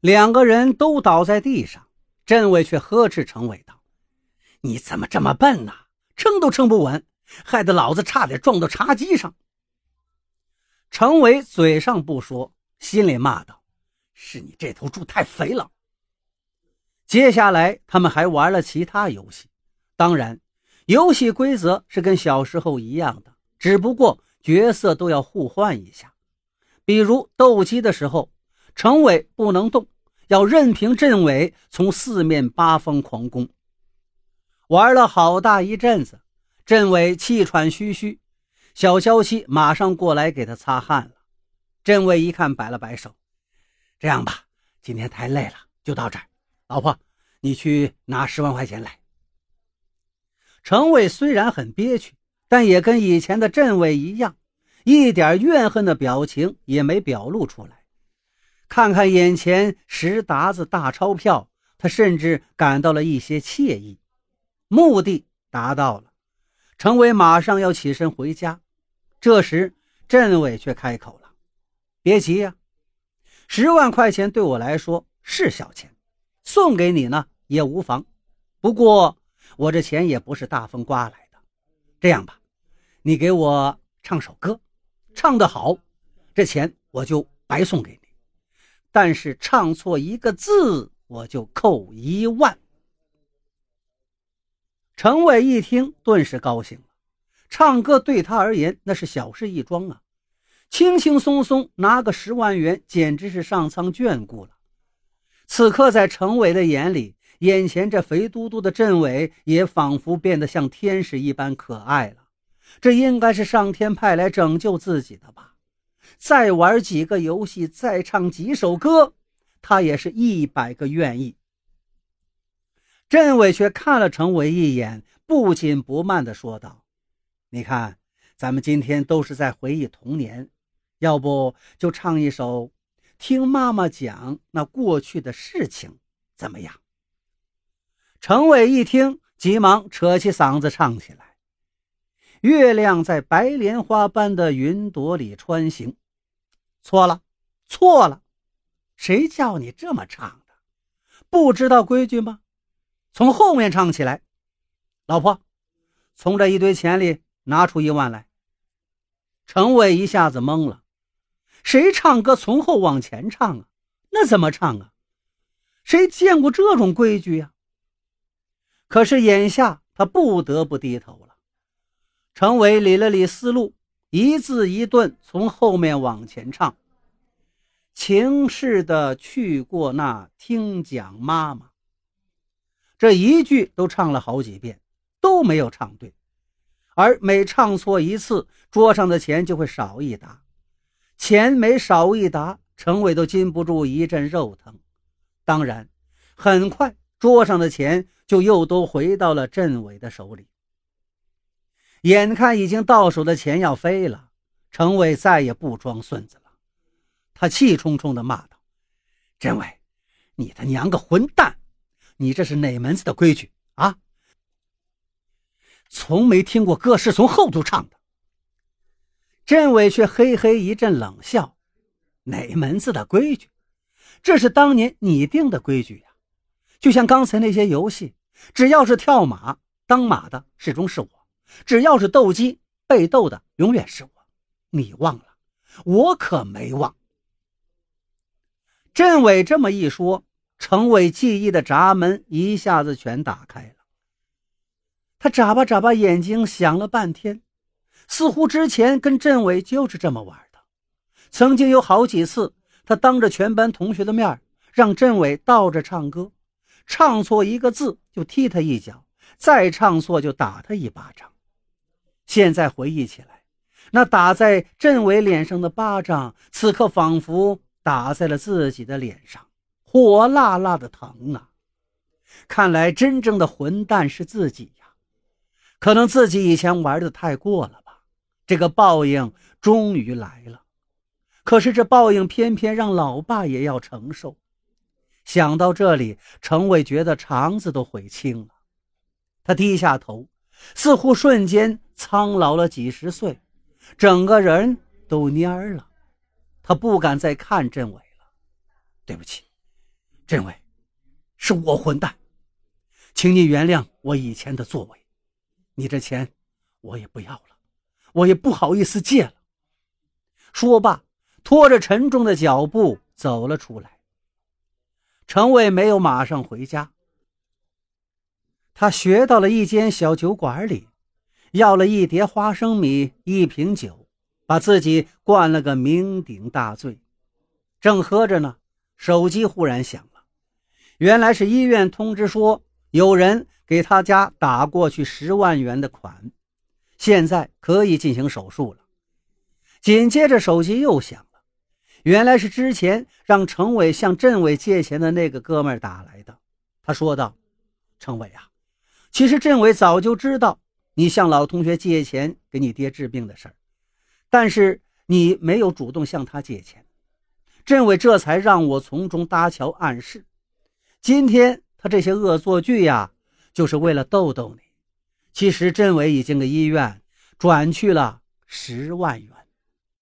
两个人都倒在地上，镇伟却呵斥程伟道：“你怎么这么笨呢？撑都撑不稳，害得老子差点撞到茶几上。”程伟嘴上不说，心里骂道：“是你这头猪太肥了。”接下来，他们还玩了其他游戏，当然，游戏规则是跟小时候一样的，只不过角色都要互换一下。比如斗鸡的时候，程伟不能动，要任凭镇伟从四面八方狂攻。玩了好大一阵子，镇伟气喘吁吁。小娇妻马上过来给他擦汗了。镇伟一看，摆了摆手：“这样吧，今天太累了，就到这儿。老婆，你去拿十万块钱来。”程伟虽然很憋屈，但也跟以前的镇伟一样，一点怨恨的表情也没表露出来。看看眼前十沓子大钞票，他甚至感到了一些惬意。目的达到了，程伟马上要起身回家。这时，镇伟却开口了：“别急呀，十万块钱对我来说是小钱，送给你呢也无妨。不过，我这钱也不是大风刮来的。这样吧，你给我唱首歌，唱得好，这钱我就白送给你；但是唱错一个字，我就扣一万。”程伟一听，顿时高兴了。唱歌对他而言那是小事一桩啊，轻轻松松拿个十万元，简直是上苍眷顾了。此刻在程伟的眼里，眼前这肥嘟嘟的镇伟也仿佛变得像天使一般可爱了。这应该是上天派来拯救自己的吧？再玩几个游戏，再唱几首歌，他也是一百个愿意。镇伟却看了程伟一眼，不紧不慢地说道。你看，咱们今天都是在回忆童年，要不就唱一首，听妈妈讲那过去的事情，怎么样？程伟一听，急忙扯起嗓子唱起来：“月亮在白莲花般的云朵里穿行。”错了，错了，谁叫你这么唱的？不知道规矩吗？从后面唱起来。老婆，从这一堆钱里。拿出一万来，程伟一下子懵了。谁唱歌从后往前唱啊？那怎么唱啊？谁见过这种规矩呀？可是眼下他不得不低头了。程伟理了理思路，一字一顿从后面往前唱：“情似的去过那听讲妈妈。”这一句都唱了好几遍，都没有唱对。而每唱错一次，桌上的钱就会少一沓。钱每少一沓，程伟都禁不住一阵肉疼。当然，很快桌上的钱就又都回到了镇伟的手里。眼看已经到手的钱要飞了，程伟再也不装孙子了。他气冲冲地骂道：“镇伟，你他娘个混蛋！你这是哪门子的规矩啊？”从没听过歌是从后头唱的。镇伟却嘿嘿一阵冷笑：“哪门子的规矩？这是当年你定的规矩呀！就像刚才那些游戏，只要是跳马，当马的始终是我；只要是斗鸡，被斗的永远是我。你忘了？我可没忘。”镇伟这么一说，程伟记忆的闸门一下子全打开了。他眨巴眨巴眼睛，想了半天，似乎之前跟镇伟就是这么玩的。曾经有好几次，他当着全班同学的面让镇伟倒着唱歌，唱错一个字就踢他一脚，再唱错就打他一巴掌。现在回忆起来，那打在镇伟脸上的巴掌，此刻仿佛打在了自己的脸上，火辣辣的疼啊！看来真正的混蛋是自己呀。可能自己以前玩的太过了吧，这个报应终于来了。可是这报应偏偏让老爸也要承受。想到这里，程伟觉得肠子都悔青了。他低下头，似乎瞬间苍老了几十岁，整个人都蔫了。他不敢再看镇伟了。对不起，政委，是我混蛋，请你原谅我以前的作为。你这钱我也不要了，我也不好意思借了。说罢，拖着沉重的脚步走了出来。程伟没有马上回家，他学到了一间小酒馆里，要了一碟花生米、一瓶酒，把自己灌了个酩酊大醉。正喝着呢，手机忽然响了，原来是医院通知说有人给他家打过去十万元的款，现在可以进行手术了。紧接着手机又响了，原来是之前让程伟向镇伟借钱的那个哥们打来的。他说道：“程伟啊，其实镇伟早就知道你向老同学借钱给你爹治病的事儿，但是你没有主动向他借钱。”镇伟这才让我从中搭桥暗示，今天他这些恶作剧呀，就是为了逗逗你。其实镇伟已经给医院转去了十万元。